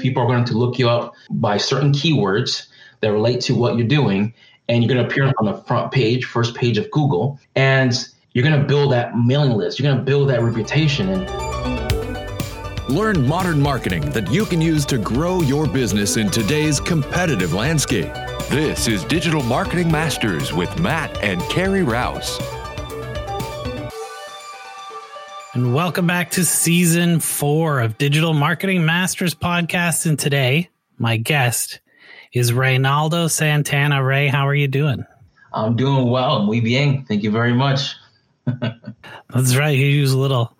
people are going to look you up by certain keywords that relate to what you're doing. And you're going to appear on the front page, first page of Google. And you're going to build that mailing list. You're going to build that reputation. And Learn modern marketing that you can use to grow your business in today's competitive landscape. This is Digital Marketing Masters with Matt and Carrie Rouse. And welcome back to season four of Digital Marketing Masters podcast. And today, my guest is Reynaldo Santana. Ray, how are you doing? I'm doing well. Muy bien. Thank you very much. That's right. You use a little,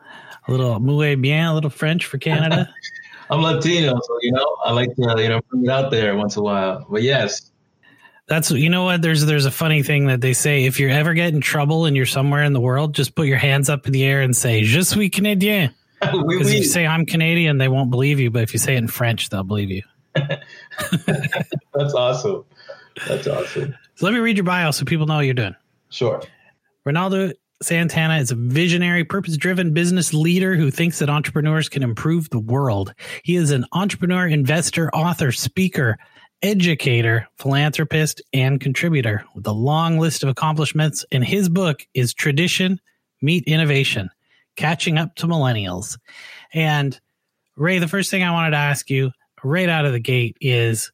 a little muy bien, a little French for Canada. I'm Latino, so you know I like to you know bring it out there once in a while. But yes, that's you know what there's there's a funny thing that they say if you're ever get in trouble and you're somewhere in the world, just put your hands up in the air and say "Je suis Canadien." Because oui, oui. if you say I'm Canadian, they won't believe you, but if you say it in French, they'll believe you. That's awesome. That's awesome. So let me read your bio so people know what you're doing. Sure. Ronaldo Santana is a visionary, purpose driven business leader who thinks that entrepreneurs can improve the world. He is an entrepreneur, investor, author, speaker, educator, philanthropist, and contributor with a long list of accomplishments. And his book is Tradition Meet Innovation Catching Up to Millennials. And Ray, the first thing I wanted to ask you right out of the gate is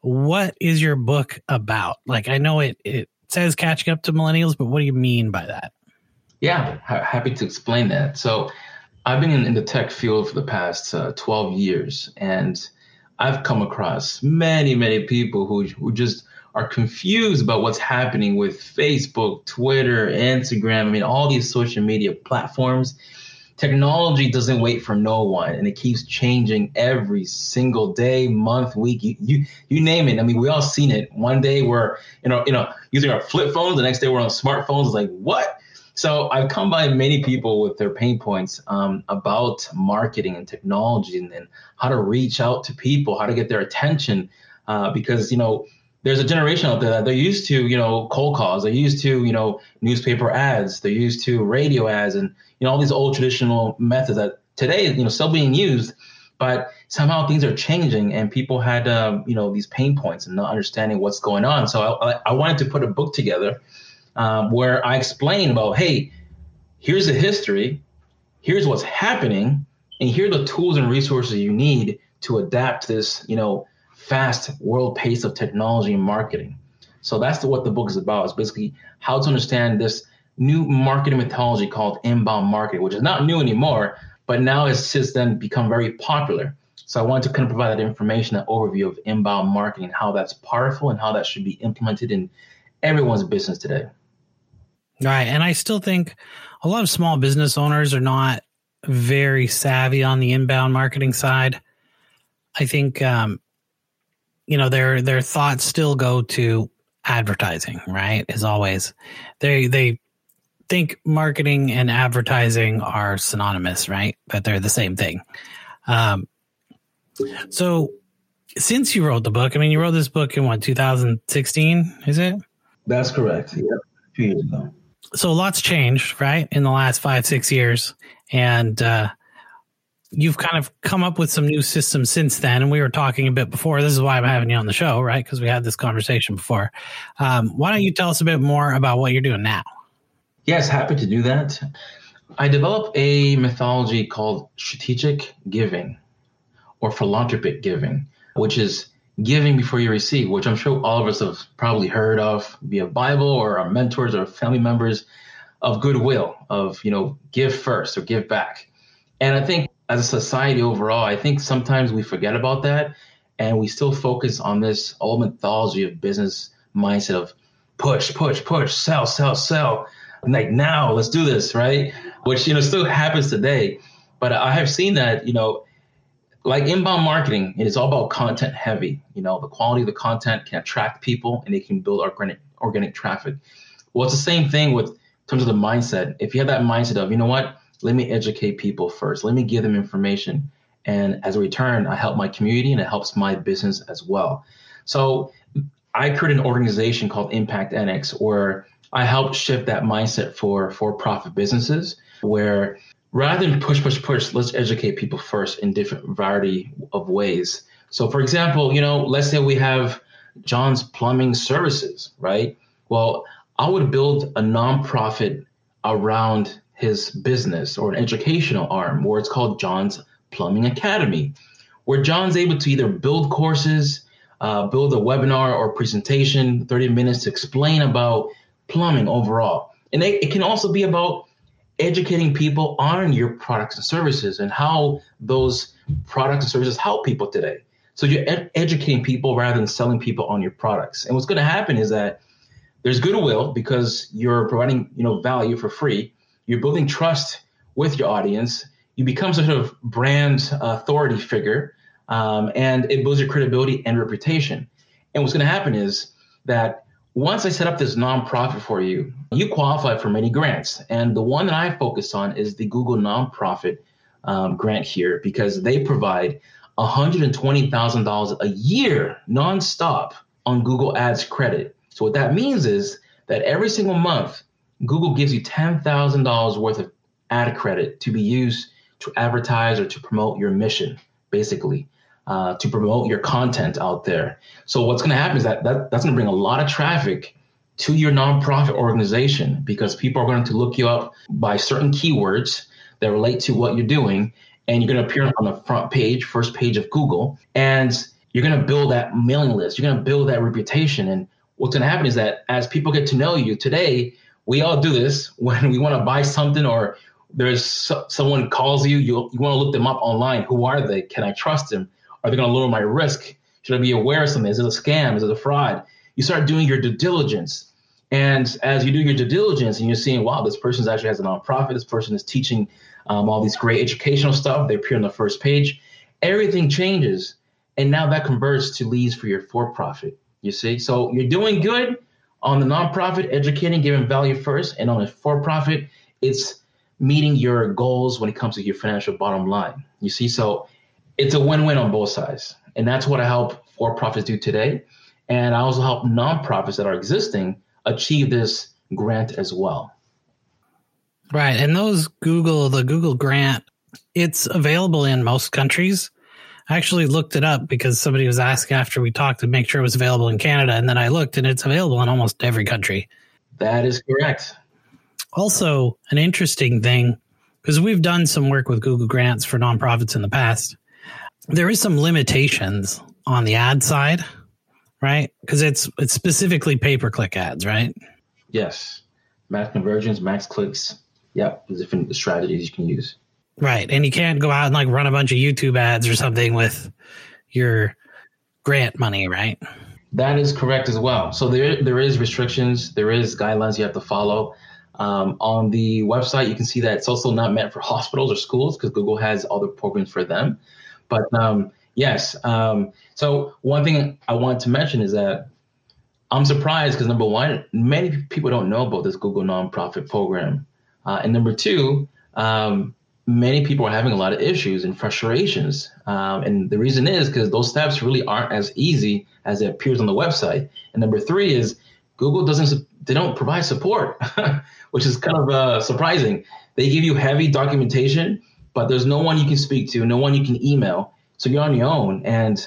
what is your book about? Like, I know it, it says catching up to millennials, but what do you mean by that? Yeah, ha- happy to explain that. So, I've been in, in the tech field for the past uh, 12 years, and I've come across many, many people who, who just are confused about what's happening with Facebook, Twitter, Instagram. I mean, all these social media platforms. Technology doesn't wait for no one, and it keeps changing every single day, month, week. You, you, you name it. I mean, we all seen it. One day we're you know you know using our flip phones, the next day we're on smartphones. It's like what? So I've come by many people with their pain points um, about marketing and technology and, and, how to reach out to people, how to get their attention, uh, because you know there's a generation out there that they're used to you know cold calls, they're used to you know newspaper ads, they're used to radio ads, and you know all these old traditional methods that today you know still being used, but somehow things are changing and people had um, you know these pain points and not understanding what's going on. So I, I wanted to put a book together um, where I explain about, hey, here's the history, here's what's happening, and here are the tools and resources you need to adapt this, you know, fast world pace of technology and marketing. So that's what the book is about. It's basically how to understand this new marketing methodology called inbound marketing, which is not new anymore, but now it's since then become very popular. So I wanted to kind of provide that information, that overview of inbound marketing, how that's powerful and how that should be implemented in everyone's business today. Right. And I still think a lot of small business owners are not very savvy on the inbound marketing side. I think, um, you know, their, their thoughts still go to advertising, right? As always, they, they think marketing and advertising are synonymous, right? That they're the same thing. Um, so since you wrote the book, I mean, you wrote this book in what, 2016, is it? That's correct. Yeah. Few years ago so lots changed, right, in the last five, six years. And uh, you've kind of come up with some new systems since then. And we were talking a bit before. This is why I'm having you on the show, right? Because we had this conversation before. Um, why don't you tell us a bit more about what you're doing now? Yes, happy to do that. I developed a methodology called strategic giving or philanthropic giving, which is giving before you receive, which I'm sure all of us have probably heard of via Bible or our mentors or family members of goodwill, of, you know, give first or give back. And I think as a society overall, I think sometimes we forget about that and we still focus on this old mythology of business mindset of push, push, push, sell, sell, sell. Like now, let's do this, right? Which, you know, still happens today. But I have seen that, you know, like inbound marketing, it is all about content heavy. You know, the quality of the content can attract people and it can build organic organic traffic. Well, it's the same thing with in terms of the mindset. If you have that mindset of, you know what, let me educate people first, let me give them information. And as a return, I help my community and it helps my business as well. So I created an organization called Impact NX where I help shift that mindset for for-profit businesses where rather than push, push, push, let's educate people first in different variety of ways So, for example, you know, let's say we have John's Plumbing Services, right? Well, I would build a nonprofit around his business or an educational arm where it's called John's Plumbing Academy, where John's able to either build courses, uh, build a webinar or presentation, 30 minutes to explain about plumbing overall. And it, it can also be about educating people on your products and services and how those products and services help people today. So you're ed- educating people rather than selling people on your products. And what's going to happen is that there's goodwill because you're providing you know value for free. You're building trust with your audience. You become sort of brand authority figure, um, and it builds your credibility and reputation. And what's going to happen is that once I set up this nonprofit for you, you qualify for many grants. And the one that I focus on is the Google Nonprofit um, grant here because they provide $120,000 a year nonstop on Google Ads credit. So, what that means is that every single month, Google gives you $10,000 worth of ad credit to be used to advertise or to promote your mission, basically uh, to promote your content out there. So what's going to happen is that, that that's going to bring a lot of traffic to your nonprofit organization because people are going to look you up by certain keywords that relate to what you're doing, and you're going to appear on the front page, first page of Google, and you're going to build that mailing list. You're going to build that reputation, and what's going to happen is that as people get to know you today, we all do this when we want to buy something or there's so, someone calls you, you you want to look them up online. Who are they? Can I trust them? Are they going to lower my risk? Should I be aware of something? Is it a scam? Is it a fraud? You start doing your due diligence. And as you do your due diligence and you're seeing, wow, this person actually has a nonprofit, this person is teaching um, all these great educational stuff, they appear on the first page, everything changes. And now that converts to leads for your for profit. You see? So you're doing good on the nonprofit, educating, giving value first. And on the for profit, it's meeting your goals when it comes to your financial bottom line. You see? So it's a win-win on both sides. And that's what I help for-profits do today. And I also help nonprofits that are existing achieve this grant as well. Right. And those Google, the Google grant, it's available in most countries. I actually looked it up because somebody was asking after we talked to make sure it was available in Canada. And then I looked and it's available in almost every country. That is correct. Also, an interesting thing, because we've done some work with Google Grants for nonprofits in the past there is some limitations on the ad side, right? Because it's it's specifically pay per click ads, right? Yes, max conversions, max clicks. Yep, there's different strategies you can use. Right, and you can't go out and like run a bunch of YouTube ads or something with your grant money, right? That is correct as well. So there there is restrictions, there is guidelines you have to follow. Um, on the website, you can see that it's also not meant for hospitals or schools because Google has other programs for them. But um, yes, um, so one thing I want to mention is that I'm surprised because number one, many people don't know about this Google nonprofit program, uh, and number two, um, many people are having a lot of issues and frustrations, um, and the reason is because those steps really aren't as easy as it appears on the website. And number three is Google doesn't they don't provide support, which is kind of uh, surprising. They give you heavy documentation but there's no one you can speak to, no one you can email. So you're on your own. And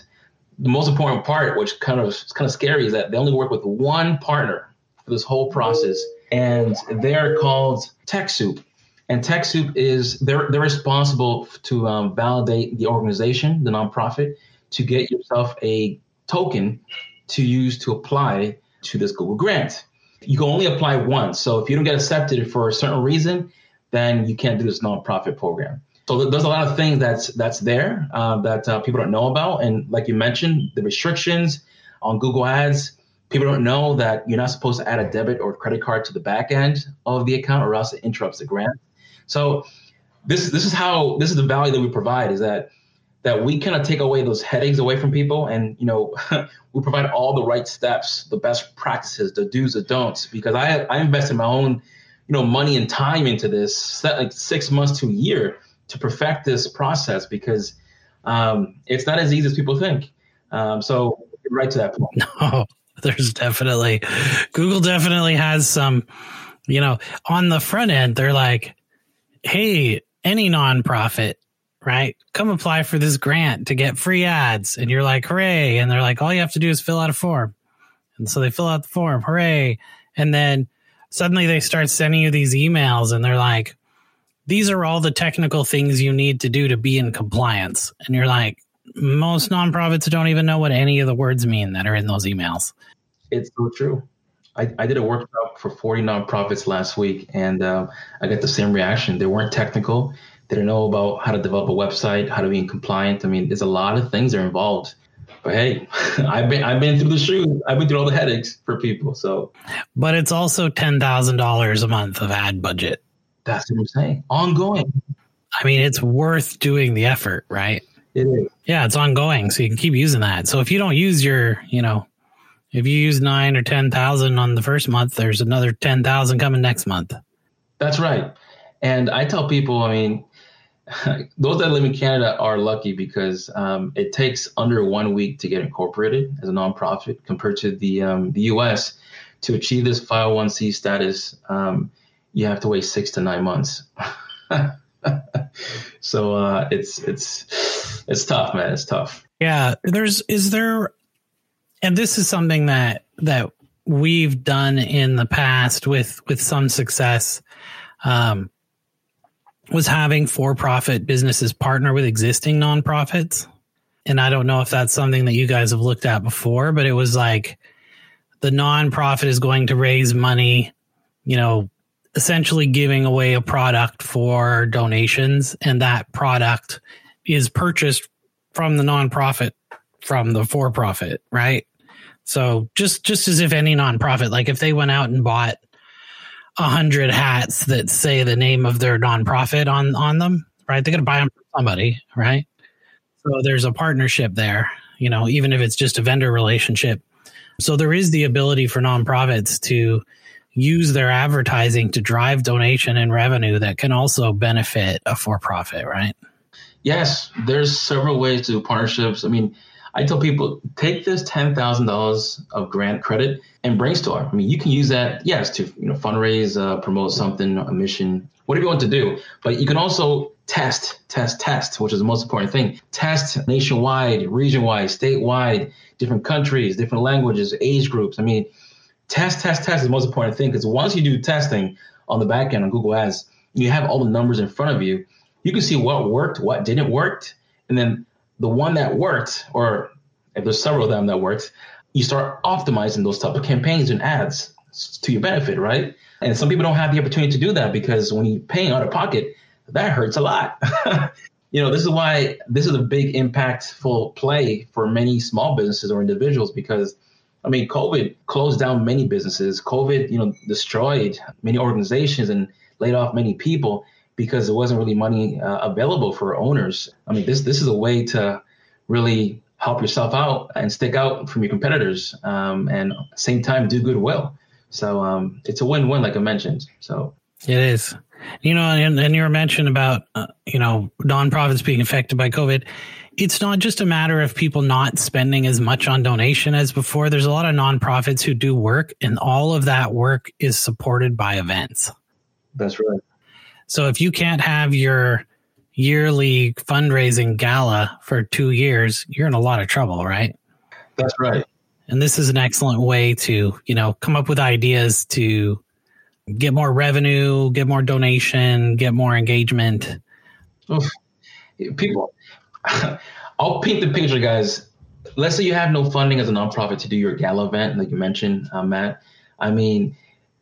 the most important part, which kind of is kind of scary, is that they only work with one partner for this whole process, and they're called TechSoup. And TechSoup is they're they're responsible to um, validate the organization, the nonprofit, to get yourself a token to use to apply to this Google grant. You can only apply once. So if you don't get accepted for a certain reason, then you can't do this nonprofit program. So there's a lot of things that's that's there uh, that uh, people don't know about, and like you mentioned, the restrictions on Google Ads. People don't know that you're not supposed to add a debit or credit card to the back end of the account, or else it interrupts the grant. So this this is how this is the value that we provide is that that we kind of take away those headaches away from people, and you know we provide all the right steps, the best practices, the do's, the don'ts. Because I I invested my own you know money and time into this, like six months to a year to perfect this process because um, it's not as easy as people think. Um, so right to that point. No, there's definitely Google definitely has some, you know, on the front end, they're like, hey, any nonprofit, right? Come apply for this grant to get free ads. And you're like, hooray. And they're like, all you have to do is fill out a form. And so they fill out the form, hooray. And then suddenly they start sending you these emails and they're like, these are all the technical things you need to do to be in compliance. And you're like, most nonprofits don't even know what any of the words mean that are in those emails. It's so true. I, I did a workshop for 40 nonprofits last week, and uh, I got the same reaction. They weren't technical. They didn't know about how to develop a website, how to be in compliant. I mean, there's a lot of things that are involved. But hey, I've been I've been through the shoes. I've been through all the headaches for people. So, but it's also ten thousand dollars a month of ad budget. That's what I'm saying. Ongoing. I mean, it's worth doing the effort, right? It is. Yeah, it's ongoing, so you can keep using that. So if you don't use your, you know, if you use nine or ten thousand on the first month, there's another ten thousand coming next month. That's right. And I tell people, I mean, those that live in Canada are lucky because um, it takes under one week to get incorporated as a nonprofit compared to the um, the U.S. To achieve this 501c status, um, you have to wait six to nine months. so uh, it's it's it's tough, man. It's tough. Yeah, there's is there, and this is something that that we've done in the past with with some success. Um, was having for profit businesses partner with existing nonprofits. And I don't know if that's something that you guys have looked at before, but it was like the nonprofit is going to raise money, you know, essentially giving away a product for donations. And that product is purchased from the nonprofit from the for profit, right? So just just as if any nonprofit, like if they went out and bought a hundred hats that say the name of their nonprofit on on them, right? They're gonna buy them from somebody, right? So there's a partnership there, you know, even if it's just a vendor relationship. So there is the ability for nonprofits to use their advertising to drive donation and revenue that can also benefit a for profit, right? Yes, there's several ways to do partnerships. I mean, I tell people take this ten thousand dollars of grant credit and brainstorm. I mean, you can use that, yes, to you know fundraise, uh, promote something, a mission, whatever you want to do. But you can also test, test, test, which is the most important thing. Test nationwide, region-wide, statewide, different countries, different languages, age groups. I mean, test, test, test is the most important thing because once you do testing on the back end on Google Ads, you have all the numbers in front of you. You can see what worked, what didn't work, and then the one that worked, or if there's several of them that worked, you start optimizing those type of campaigns and ads to your benefit, right? And some people don't have the opportunity to do that because when you're paying out of pocket, that hurts a lot. you know, this is why this is a big impactful play for many small businesses or individuals because I mean, COVID closed down many businesses. COVID, you know, destroyed many organizations and laid off many people because there wasn't really money uh, available for owners. I mean, this this is a way to really help yourself out and stick out from your competitors, um, and same time do goodwill. So um, it's a win-win, like I mentioned. So it is. You know, and, and you were mentioned about uh, you know nonprofits being affected by COVID. It's not just a matter of people not spending as much on donation as before. There's a lot of nonprofits who do work, and all of that work is supported by events. That's right. So if you can't have your yearly fundraising gala for two years, you're in a lot of trouble, right? That's right. And this is an excellent way to, you know, come up with ideas to get more revenue, get more donation, get more engagement. Oof. People, I'll paint the picture, guys. Let's say you have no funding as a nonprofit to do your gala event, like you mentioned, uh, Matt. I mean,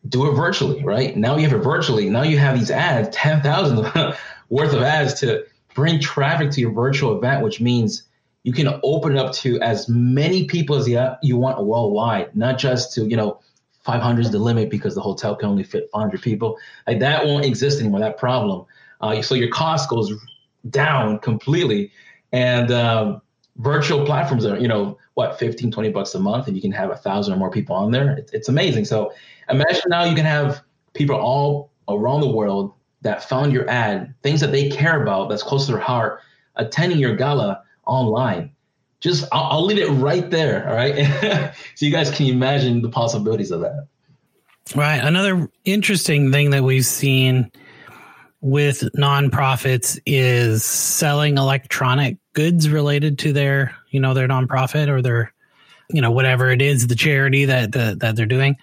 do it virtually, right? Now you have it virtually. Now you have these ads, 10,000 worth of ads to bring traffic to your virtual event, which means you can open it up to as many people as you want worldwide, not just to, you know, 500 is the limit because the hotel can only fit 500 people. Like that won't exist anymore, that problem. Uh, so your cost goes down completely. And um, virtual platforms are, you know, what, 15, 20 bucks a month, and you can have a thousand or more people on there. It's, it's amazing. So Imagine now you can have people all around the world that found your ad, things that they care about, that's close to their heart, attending your gala online. Just, I'll, I'll leave it right there. All right. so you guys can imagine the possibilities of that. Right. Another interesting thing that we've seen with nonprofits is selling electronic goods related to their, you know, their nonprofit or their, you know, whatever it is, the charity that that, that they're doing.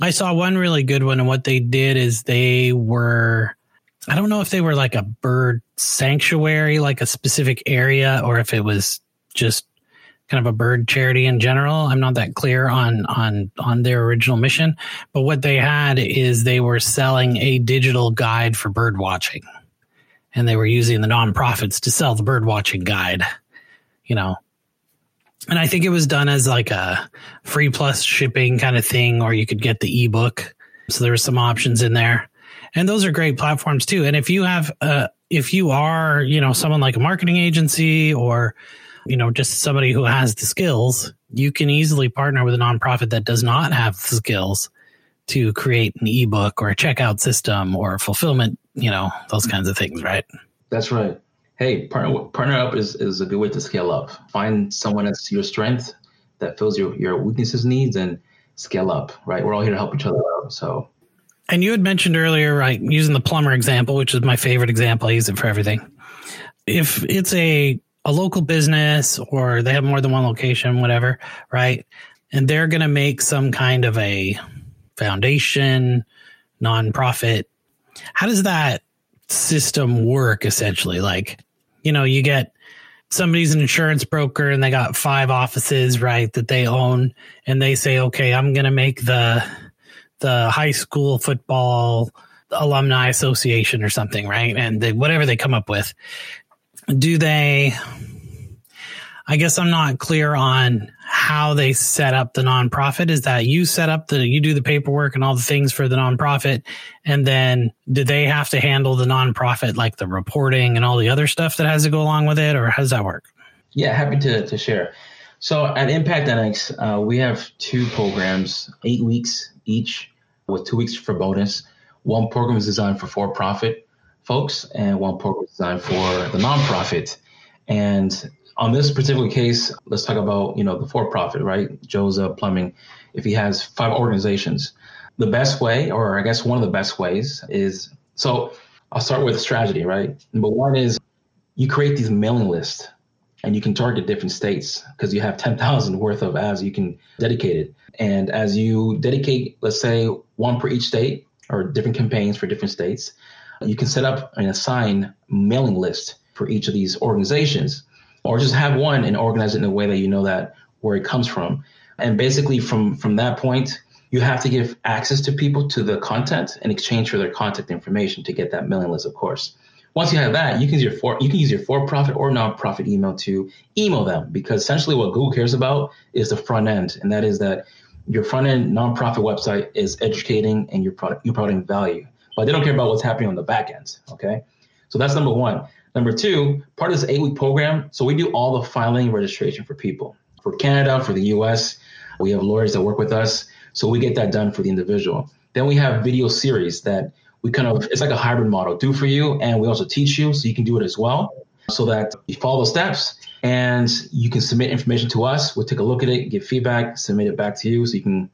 I saw one really good one, and what they did is they were, I don't know if they were like a bird sanctuary, like a specific area, or if it was just kind of a bird charity in general. I'm not that clear on on on their original mission, but what they had is they were selling a digital guide for bird watching. And they were using the nonprofits to sell the bird watching guide, you know. And I think it was done as like a free plus shipping kind of thing, or you could get the ebook. So there were some options in there. And those are great platforms too. And if you have uh if you are, you know, someone like a marketing agency or you know, just somebody who has the skills, you can easily partner with a nonprofit that does not have the skills to create an ebook or a checkout system or fulfillment, you know, those kinds of things, right? That's right. Hey, partner partner up is, is a good way to scale up. Find someone that's your strength that fills your, your weaknesses needs and scale up, right? We're all here to help each other out. So and you had mentioned earlier, right, using the plumber example, which is my favorite example. I use it for everything. If it's a a local business or they have more than one location, whatever, right? And they're going to make some kind of a foundation, nonprofit. How does that system work essentially? Like, you know, you get somebody's an insurance broker and they got five offices, right, that they own and they say, "Okay, I'm going to make the the high school football alumni association or something, right? And they, whatever they come up with do they I guess I'm not clear on how they set up the nonprofit. Is that you set up the, you do the paperwork and all the things for the nonprofit. And then do they have to handle the nonprofit, like the reporting and all the other stuff that has to go along with it? Or how does that work? Yeah, happy to, to share. So at Impact NX, uh, we have two programs, eight weeks each with two weeks for bonus. One program is designed for for profit folks and one program designed for the nonprofit. And on this particular case, let's talk about, you know, the for-profit, right? Joe's uh, Plumbing. If he has five organizations, the best way, or I guess one of the best ways is, so I'll start with strategy, right? Number one is you create these mailing lists and you can target different states because you have 10,000 worth of ads you can dedicate it. And as you dedicate, let's say one per each state or different campaigns for different states, you can set up and assign mailing list for each of these organizations, or just have one and organize it in a way that you know that where it comes from. And basically, from from that point, you have to give access to people to the content in exchange for their contact information to get that mailing list, of course. Once you have that, you can use your for you can use your for-profit or non-profit email to email them because essentially what Google cares about is the front end, and that is that your front end nonprofit website is educating and you're, product, you're providing value but they don't care about what's happening on the back end. Okay. So that's number one. Number two, part of this eight week program. So we do all the filing registration for people for Canada, for the US. We have lawyers that work with us. So we get that done for the individual. Then we have video series that we kind of, it's like a hybrid model, do for you. And we also teach you so you can do it as well so that you follow the steps and you can submit information to us. We'll take a look at it, give feedback, submit it back to you so you can,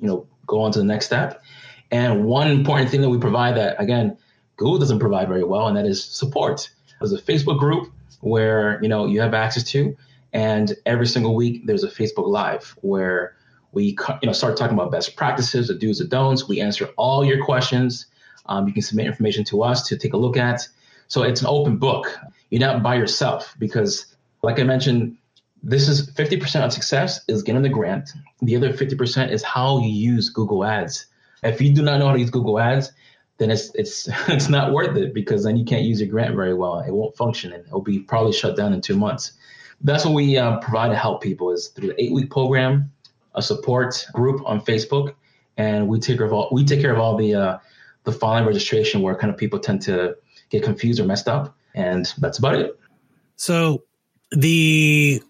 you know, go on to the next step. And one important thing that we provide that, again, Google doesn't provide very well, and that is support. There's a Facebook group where you know you have access to, and every single week there's a Facebook Live where we you know start talking about best practices, the do's, the don'ts. We answer all your questions. Um, you can submit information to us to take a look at. So it's an open book. You're not by yourself because, like I mentioned, this is 50% of success is getting the grant. The other 50% is how you use Google Ads if you do not know how to use Google Ads, then it's it's it's not worth it because then you can't use your grant very well. It won't function and it'll be probably shut down in two months. That's what we uh, provide to help people is through the eight week program, a support group on Facebook, and we take care of all we take care of all the uh, the filing registration where kind of people tend to get confused or messed up, and that's about it. So the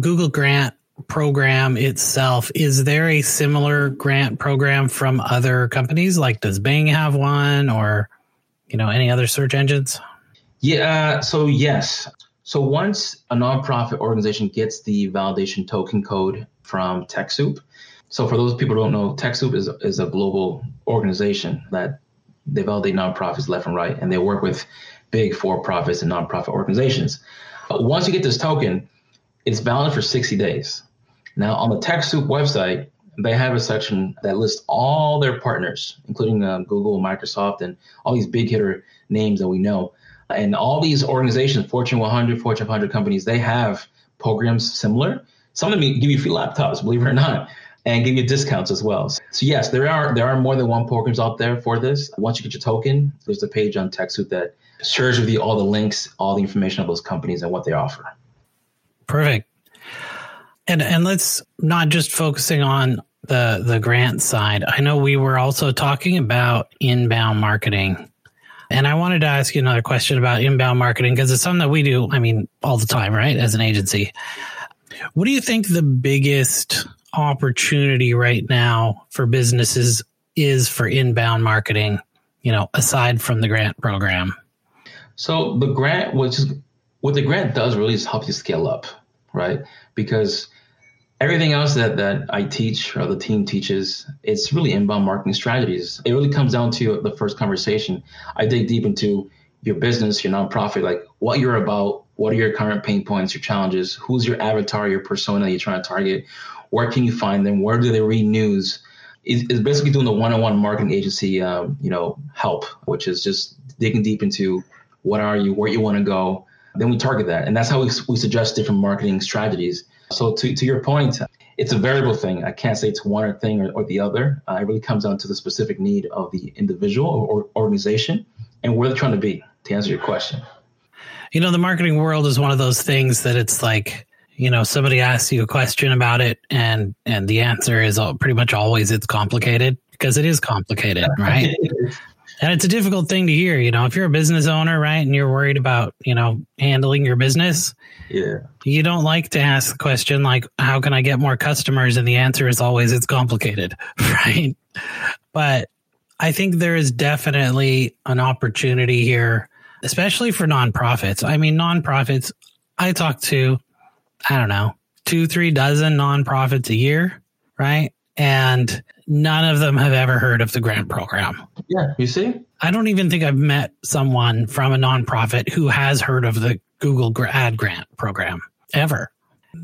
Google Grant program itself, is there a similar grant program from other companies? Like, does Bing have one or, you know, any other search engines? Yeah. So, yes. So, once a nonprofit organization gets the validation token code from TechSoup, so for those people who don't know, TechSoup is, is a global organization that They validate nonprofits left and right, and they work with big for-profits and nonprofit organizations. But once you get this token, it's valid for 60 days. Now, on the TechSoup website, they have a section that lists all their partners, including uh, Google, Microsoft, and all these big hitter names that we know. And all these organizations, Fortune 100, Fortune 100 companies, they have programs similar. Some of them give you free laptops, believe it or not, and give you discounts as well. So yes, there are there are more than one programs out there for this. Once you get your token, there's a page on TechSoup that shares with you all the links, all the information of those companies and what they offer. Perfect. And and let's not just focusing on the the grant side. I know we were also talking about inbound marketing. And I wanted to ask you another question about inbound marketing because it's something that we do, I mean, all the time, right? As an agency. What do you think the biggest opportunity right now for businesses is for inbound marketing, you know, aside from the grant program? So the grant, which is what the grant does really is help you scale up, right? Because everything else that, that I teach or the team teaches, it's really inbound marketing strategies. It really comes down to the first conversation. I dig deep into your business, your nonprofit, like what you're about, what are your current pain points, your challenges, who's your avatar, your persona you're trying to target, where can you find them, where do they read news? It's basically doing the one-on-one marketing agency, um, you know, help, which is just digging deep into what are you, where you want to go. Then we target that, and that's how we, we suggest different marketing strategies so to, to your point, it's a variable thing. I can't say it's one thing or, or the other. Uh, it really comes down to the specific need of the individual or, or organization and where they're trying to be to answer your question. You know, the marketing world is one of those things that it's like, you know, somebody asks you a question about it and and the answer is pretty much always it's complicated because it is complicated, right? and it's a difficult thing to hear, you know, if you're a business owner, right, and you're worried about, you know, handling your business, yeah. You don't like to ask the question like, how can I get more customers? And the answer is always it's complicated, right? But I think there is definitely an opportunity here, especially for nonprofits. I mean, nonprofits, I talk to, I don't know, two, three dozen nonprofits a year, right? And none of them have ever heard of the grant program. Yeah, you see? I don't even think I've met someone from a nonprofit who has heard of the Google Ad Grant program ever.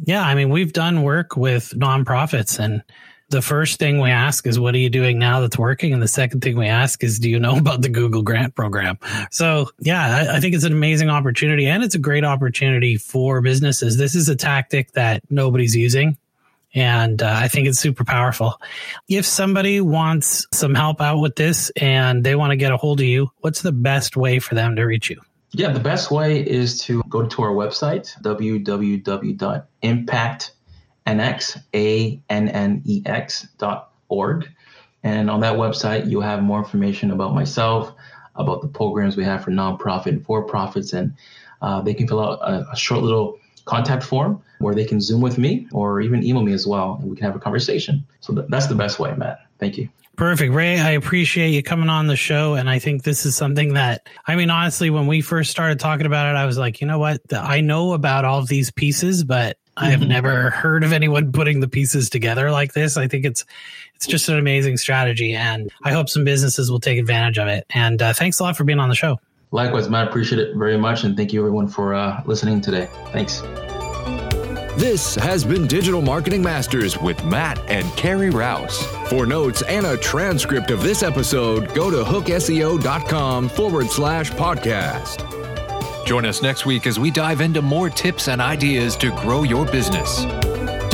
Yeah, I mean, we've done work with nonprofits, and the first thing we ask is, What are you doing now that's working? And the second thing we ask is, Do you know about the Google Grant program? So, yeah, I, I think it's an amazing opportunity, and it's a great opportunity for businesses. This is a tactic that nobody's using. And uh, I think it's super powerful. If somebody wants some help out with this and they want to get a hold of you, what's the best way for them to reach you? Yeah, the best way is to go to our website, www.impactnx.org. And on that website, you'll have more information about myself, about the programs we have for nonprofit and for profits. And uh, they can fill out a, a short little contact form where they can Zoom with me or even email me as well, and we can have a conversation. So that's the best way, Matt. Thank you. Perfect. Ray, I appreciate you coming on the show. And I think this is something that, I mean, honestly, when we first started talking about it, I was like, you know what? I know about all of these pieces, but I have never heard of anyone putting the pieces together like this. I think it's it's just an amazing strategy, and I hope some businesses will take advantage of it. And uh, thanks a lot for being on the show. Likewise, Matt. Appreciate it very much, and thank you everyone for uh, listening today. Thanks. This has been Digital Marketing Masters with Matt and Carrie Rouse. For notes and a transcript of this episode, go to hookseo.com forward slash podcast. Join us next week as we dive into more tips and ideas to grow your business.